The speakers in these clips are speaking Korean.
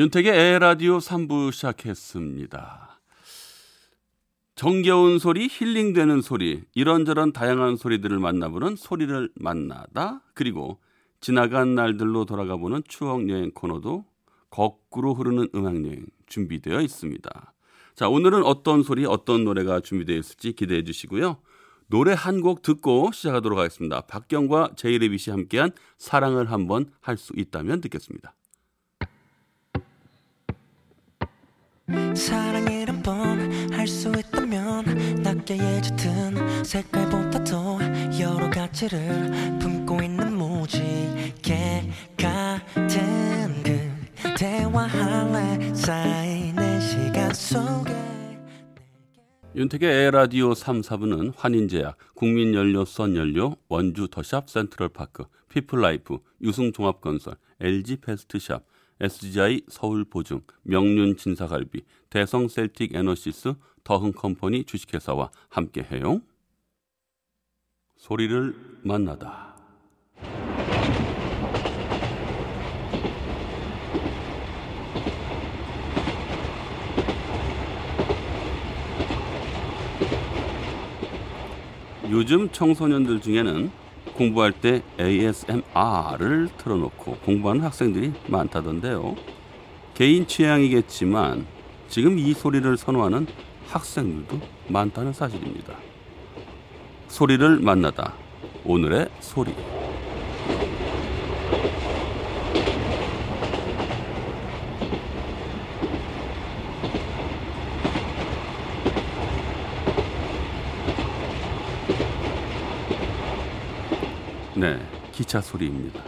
윤택의 에라디오 3부 시작했습니다. 정겨운 소리, 힐링되는 소리, 이런저런 다양한 소리들을 만나보는 소리를 만나다. 그리고 지나간 날들로 돌아가보는 추억 여행 코너도 거꾸로 흐르는 음악 여행 준비되어 있습니다. 자, 오늘은 어떤 소리, 어떤 노래가 준비되어 있을지 기대해 주시고요. 노래 한 곡 듣고 시작하도록 하겠습니다. 박경과 제이레빗이 함께한 사랑을 한번 할 수 있다면 듣겠습니다. 사랑이란 번할 수 있다면 낱개의 짙은 색깔보다도 여러 가지를 품고 있는 무지개 같은 그대와 할래 쌓이는 시간 속에 윤택의 에헤라디오 3, 4부는 환인제약, 국민연료 썬연료, 원주 더샵 센트럴파크, 피플라이프, 유승종합건설, LG패스트샵, SGI 서울보증, 명륜 진사갈비, 대성 셀틱 에너시스, 더흥컴퍼니 주식회사와 함께해요. 소리를 만나다. 요즘 청소년들 중에는 공부할 때 ASMR을 틀어놓고 공부하는 학생들이 많다던데요. 개인 취향이겠지만 지금 이 소리를 선호하는 학생들도 많다는 사실입니다. 소리를 만나다. 오늘의 소리. 네, 기차 소리입니다.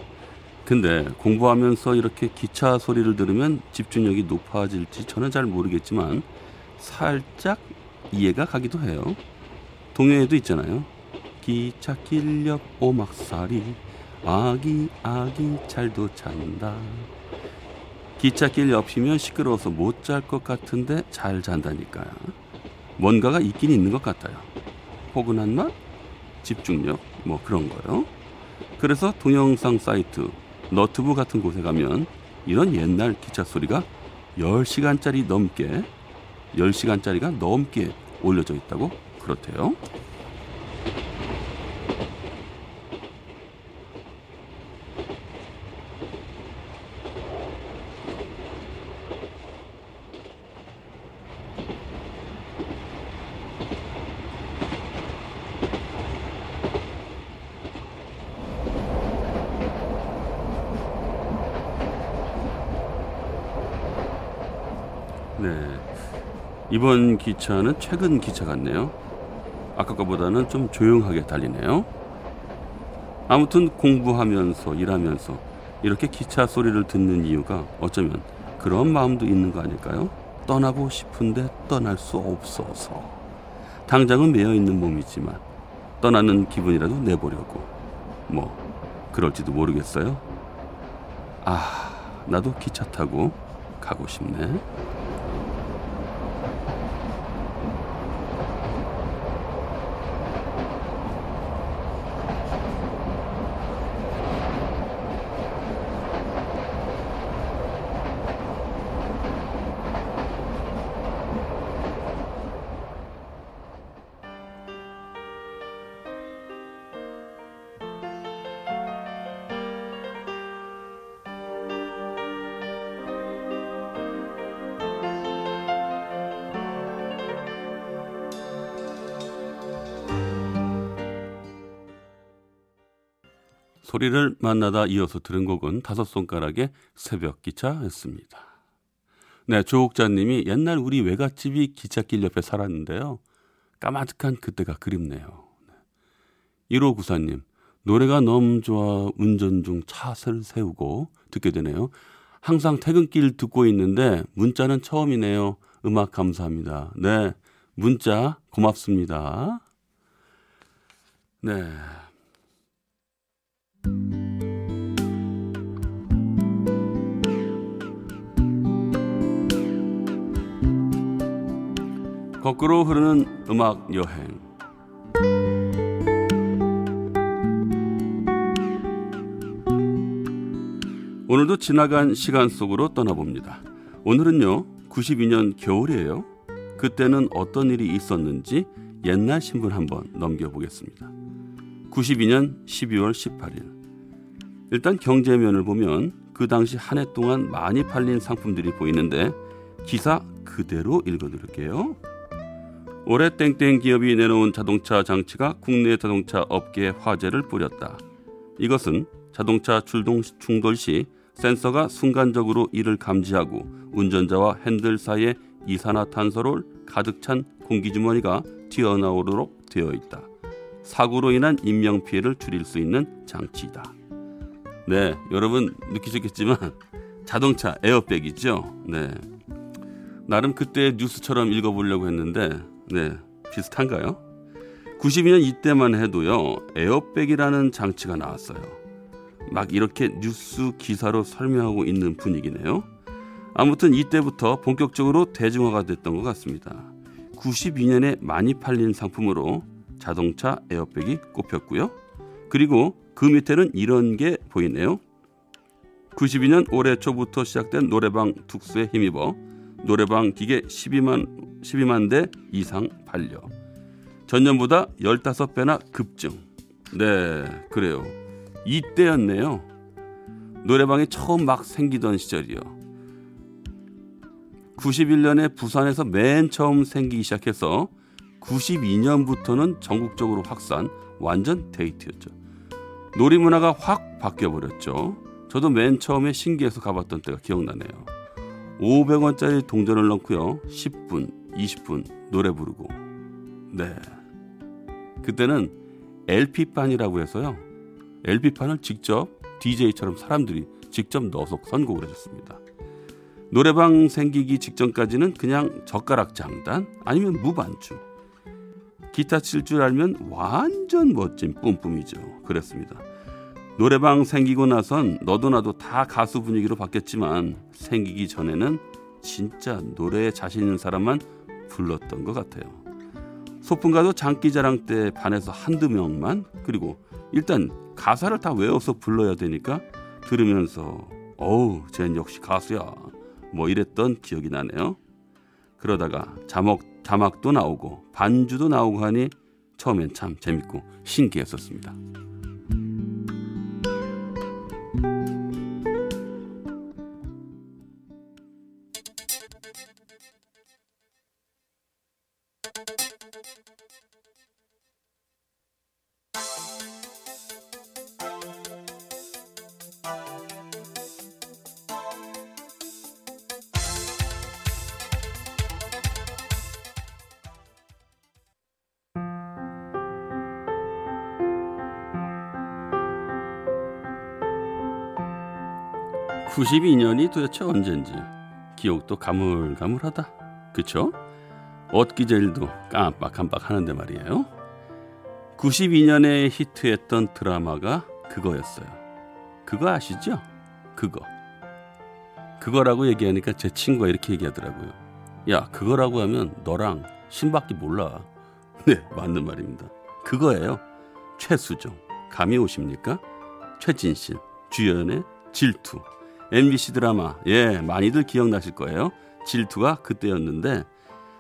근데 공부하면서 이렇게 기차 소리를 들으면 집중력이 높아질지 저는 잘 모르겠지만 살짝 이해가 가기도 해요. 동요에도 있잖아요. 기찻길 옆 오막살이 아기 아기 잘도 잔다. 기찻길 옆이면 시끄러워서 못 잘 것 같은데 잘 잔다니까요. 뭔가가 있긴 있는 것 같아요. 포근한 맛, 집중력, 뭐 그런 거요. 그래서 동영상 사이트, 너튜브 같은 곳에 가면 이런 옛날 기차 소리가 10시간짜리 넘게 10시간짜리가 넘게 올려져 있다고 그렇대요. 네. 이번 기차는 최근 기차 같네요. 아까 거보다는 좀 조용하게 달리네요. 아무튼 공부하면서 일하면서 이렇게 기차 소리를 듣는 이유가 어쩌면 그런 마음도 있는 거 아닐까요? 떠나고 싶은데 떠날 수 없어서. 당장은 매여 있는 몸이지만 떠나는 기분이라도 내보려고. 뭐 그럴지도 모르겠어요. 아, 나도 기차 타고 가고 싶네. 소리를 만나다 이어서 들은 곡은 다섯 손가락의 새벽 기차였습니다. 네, 조옥자님이 옛날 우리 외갓집이 기찻길 옆에 살았는데요. 까마득한 그때가 그립네요. 1호 구사님, 노래가 너무 좋아 운전 중 차를 세우고 듣게 되네요. 항상 퇴근길 듣고 있는데 문자는 처음이네요. 음악 감사합니다. 네, 문자 고맙습니다. 네. 거꾸로 흐르는 음악 여행. 오늘도 지나간 시간 속으로 떠나봅니다. 오늘은요, 92년 겨울이에요. 그때는 어떤 일이 있었는지 옛날 신분 한번 넘겨보겠습니다. 92년 12월 18일. 일단 경제면을 보면 그 당시 한 해 동안 많이 팔린 상품들이 보이는데 기사 그대로 읽어드릴게요. 올해 땡땡 기업이 내놓은 자동차 장치가 국내 자동차 업계에 화제를 뿌렸다. 이것은 자동차 출동 충돌 시 센서가 순간적으로 이를 감지하고 운전자와 핸들 사이에 이산화탄소를 가득 찬 공기주머니가 튀어나오도록 되어 있다. 사고로 인한 인명 피해를 줄일 수 있는 장치이다. 네, 여러분 느끼셨겠지만 자동차 에어백 이죠. 네. 나름 그때 뉴스처럼 읽어보려고 했는데 네, 비슷한가요? 92년 이때만 해도요, 에어백이라는 장치가 나왔어요. 막 이렇게 뉴스 기사로 설명하고 있는 분위기네요. 아무튼 이때부터 본격적으로 대중화가 됐던 것 같습니다. 92년에 많이 팔린 상품으로 자동차 에어백이 꼽혔고요. 그리고 그 밑에는 이런 게 보이네요. 92년 올해 초부터 시작된 노래방 특수에 힘입어 노래방 기계 12만 12만 대 이상 팔려 전년보다 15배나 급증. 네, 그래요. 이때였네요. 노래방이 처음 막 생기던 시절이요. 91년에 부산에서 맨 처음 생기기 시작해서 92년부터는 전국적으로 확산, 완전 데이트였죠. 놀이 문화가 확 바뀌어 버렸죠. 저도 맨 처음에 신기해서 가봤던 때가 기억나네요. 500원짜리 동전을 넣고요. 10분, 20분 노래 부르고. 네. 그때는 LP판이라고 해서요. LP판을 직접 DJ처럼 사람들이 직접 넣어서 선곡을 해줬습니다. 노래방 생기기 직전까지는 그냥 젓가락 장단 아니면 무반주. 기타 칠 줄 알면 완전 멋진 뿜뿜이죠. 그랬습니다. 노래방 생기고 나선 너도 나도 다 가수 분위기로 바뀌었지만 생기기 전에는 진짜 노래에 자신 있는 사람만 불렀던 것 같아요. 소풍가도 장기자랑 때 반에서 한두 명만 그리고 일단 가사를 다 외워서 불러야 되니까 들으면서 어우 쟨 역시 가수야 뭐 이랬던 기억이 나네요. 그러다가 자막 자막도 나오고 반주도 나오고 하니 처음엔 참 재밌고 신기했었습니다. 92년이 도대체 언젠지 기억도 가물가물하다. 그쵸? 얻기제일도 깜빡깜빡 하는데 말이에요. 92년에 히트했던 드라마가 그거였어요. 그거 아시죠? 그거. 그거라고 얘기하니까 제 친구가 이렇게 얘기하더라고요. 야, 그거라고 하면 너랑 신밖에 몰라. 네, 맞는 말입니다. 그거예요. 최수정. 감이 오십니까? 최진실. 주연의 질투. MBC 드라마 예 많이들 기억나실 거예요. 질투가 그때였는데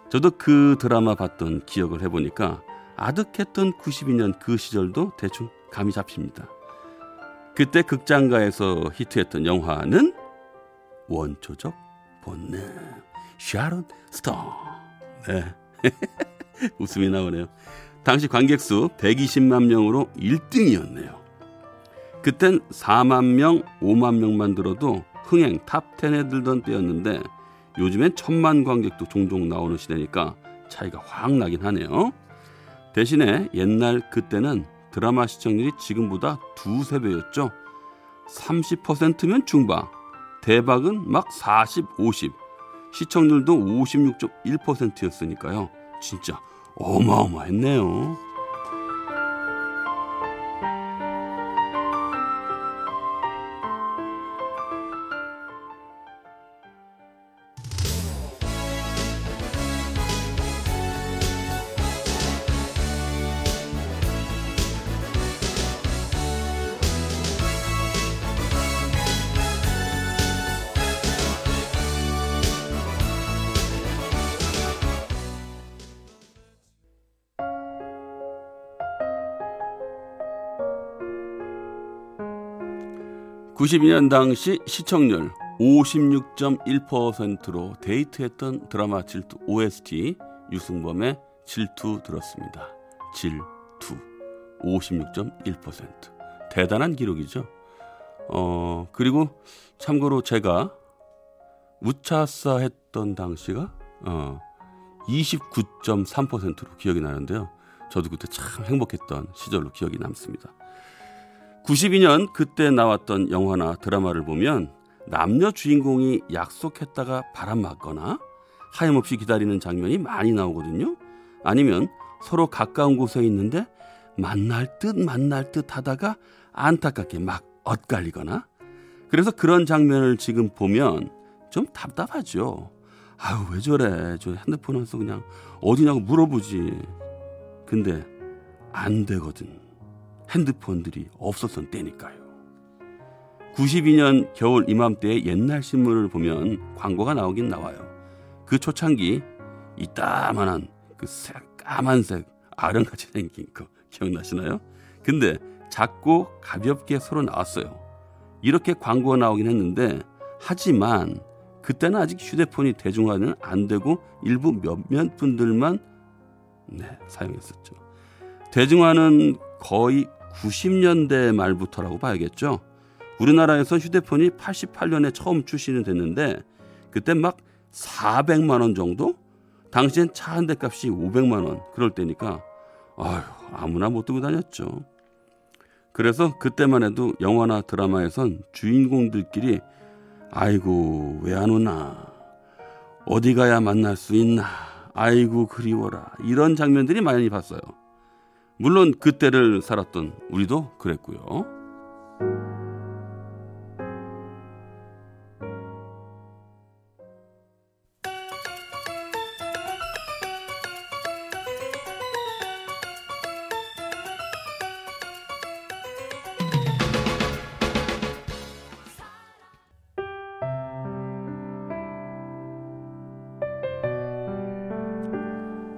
저도 그 드라마 봤던 기억을 해보니까 아득했던 92년 그 시절도 대충 감이 잡힙니다. 그때 극장가에서 히트했던 영화는 원초적 본능 샤론 스톤 네 웃음이 나오네요. 당시 관객 수 120만 명으로 1등이었네요. 그땐 4만 명, 5만 명만 들어도 흥행 top 10에 들던 때였는데 요즘엔 천만 관객도 종종 나오는 시대니까 차이가 확 나긴 하네요. 대신에 옛날 그때는 드라마 시청률이 지금보다 두세 배였죠. 30%면 중박, 대박은 막 40, 50, 시청률도 56.1%였으니까요. 진짜 어마어마했네요. 92년 당시 시청률 56.1%로 데이트했던 드라마 질투 OST 유승범의 질투 들었습니다. 질투 56.1% 대단한 기록이죠. 어 그리고 참고로 제가 우차싸 했던 당시가 어 29.3%로 기억이 나는데요. 저도 그때 참 행복했던 시절로 기억이 남습니다. 92년 그때 나왔던 영화나 드라마를 보면 남녀 주인공이 약속했다가 바람 맞거나 하염없이 기다리는 장면이 많이 나오거든요. 아니면 서로 가까운 곳에 있는데 만날 듯 만날 듯 하다가 안타깝게 막 엇갈리거나 그래서 그런 장면을 지금 보면 좀 답답하죠. 아유 왜 저래 저 핸드폰 에서 그냥 어디냐고 물어보지. 근데 안 되거든. 핸드폰들이 없었던 때니까요. 92년 겨울 이맘때의 옛날 신문을 보면 광고가 나오긴 나와요. 그 초창기 이따만한 그 색, 까만색 아령같이 생긴 거 기억나시나요? 근데 작고 가볍게 서로 나왔어요. 이렇게 광고가 나오긴 했는데 하지만 그때는 아직 휴대폰이 대중화는 안 되고 일부 몇몇 분들만 네, 사용했었죠. 대중화는 거의 90년대 말부터라고 봐야겠죠. 우리나라에서 휴대폰이 88년에 처음 출시는 됐는데 그때 막 400만 원 정도? 당시엔 차 한 대 값이 500만 원 그럴 때니까 아휴 아무나 못 들고 다녔죠. 그래서 그때만 해도 영화나 드라마에선 주인공들끼리 아이고 왜 안 오나 어디 가야 만날 수 있나 아이고 그리워라 이런 장면들이 많이 봤어요. 물론 그때를 살았던 우리도 그랬고요.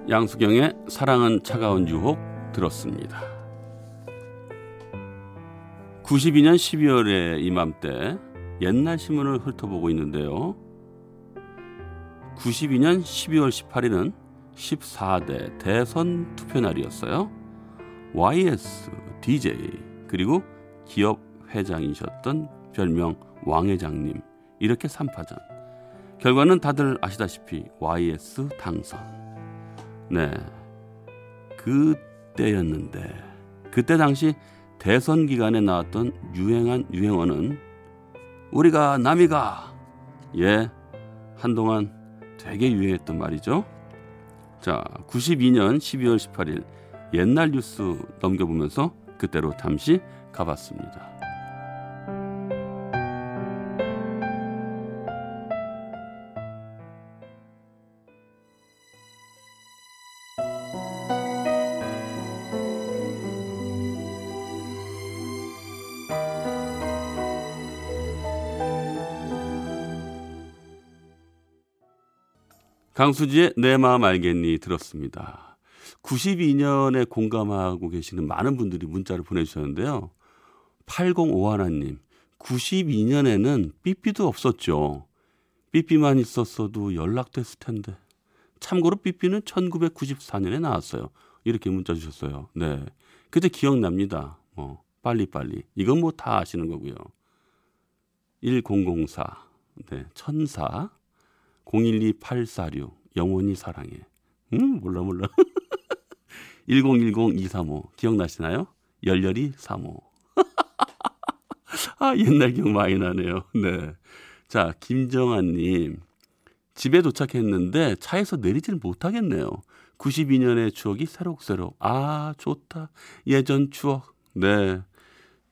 양수경의 사랑은 차가운 유혹 들었습니다. 92년 12월에 이맘때 옛날 신문을 훑어보고 있는데요. 92년 12월 18일은 14대 대선 투표 날이었어요. YS DJ 그리고 기업 회장이셨던 별명 왕 회장님 이렇게 3파전. 결과는 다들 아시다시피 YS 당선. 네. 그 때였는데 그때 당시 대선 기간에 나왔던 유행한 유행어는 우리가 남이가 예 한동안 되게 유행했던 말이죠. 자, 92년 12월 18일 옛날 뉴스 넘겨보면서 그때로 잠시 가봤습니다. 강수지의 내 마음 알겠니 들었습니다. 92년에 공감하고 계시는 많은 분들이 문자를 보내주셨는데요. 8051님, 92년에는 삐삐도 없었죠. 삐삐만 있었어도 연락됐을 텐데. 참고로 삐삐는 1994년에 나왔어요. 이렇게 문자 주셨어요. 네. 그때 기억납니다. 뭐, 빨리빨리. 이건 뭐 다 아시는 거고요. 1004, 네, 천사. 012846 영원히 사랑해. 음, 몰라 몰라. 1010-235 기억나시나요? 열렬히 35. 아, 옛날 기억 많이 나네요. 네. 자, 김정아 님. 집에 도착했는데 차에서 내리질 못하겠네요. 92년의 추억이 새록새록. 아, 좋다. 예전 추억. 네.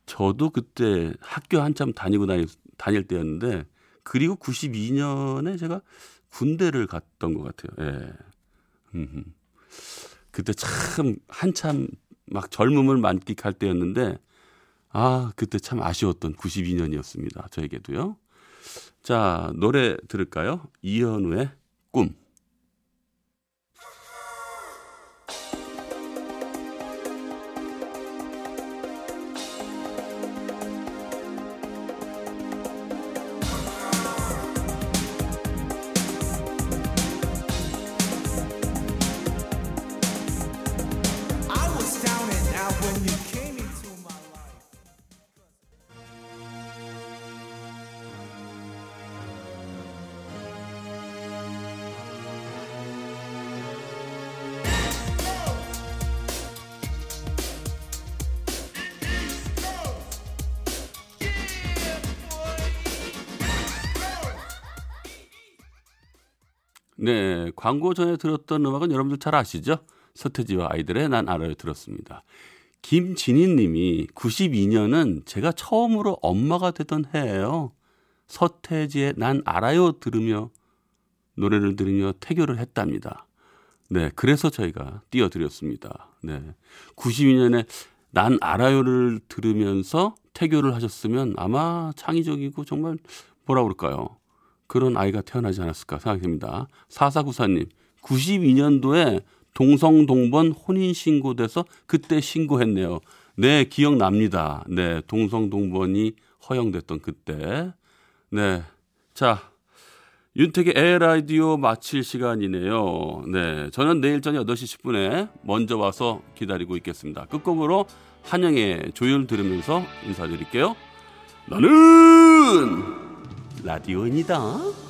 저도 그때 학교 한참 다니고 다닐, 다닐 때였는데 그리고 92년에 제가 군대를 갔던 것 같아요. 예. 음흠. 그때 참 한참 막 젊음을 만끽할 때였는데 아 그때 참 아쉬웠던 92년이었습니다. 저에게도요. 자 노래 들을까요? 이현우의 꿈. 네, 광고 전에 들었던 음악은 여러분들 잘 아시죠? 서태지와 아이들의 난 알아요 들었습니다. 김진희 님이 92년은 제가 처음으로 엄마가 되던 해예요. 서태지의 난 알아요 들으며 노래를 들으며 태교를 했답니다. 네, 그래서 저희가 띄워드렸습니다. 네. 92년에 난 알아요를 들으면서 태교를 하셨으면 아마 창의적이고 정말 뭐라 그럴까요? 그런 아이가 태어나지 않았을까 생각됩니다. 4494님, 92년도에 동성동본 혼인신고돼서 그때 신고했네요. 네, 기억납니다. 네, 동성동본이 허용됐던 그때. 네. 자, 윤택의 에라디오 마칠 시간이네요. 네. 저는 내일 저녁 8시 10분에 먼저 와서 기다리고 있겠습니다. 끝곡으로 한영의 조율 들으면서 인사드릴게요. 나는 라디오입니다.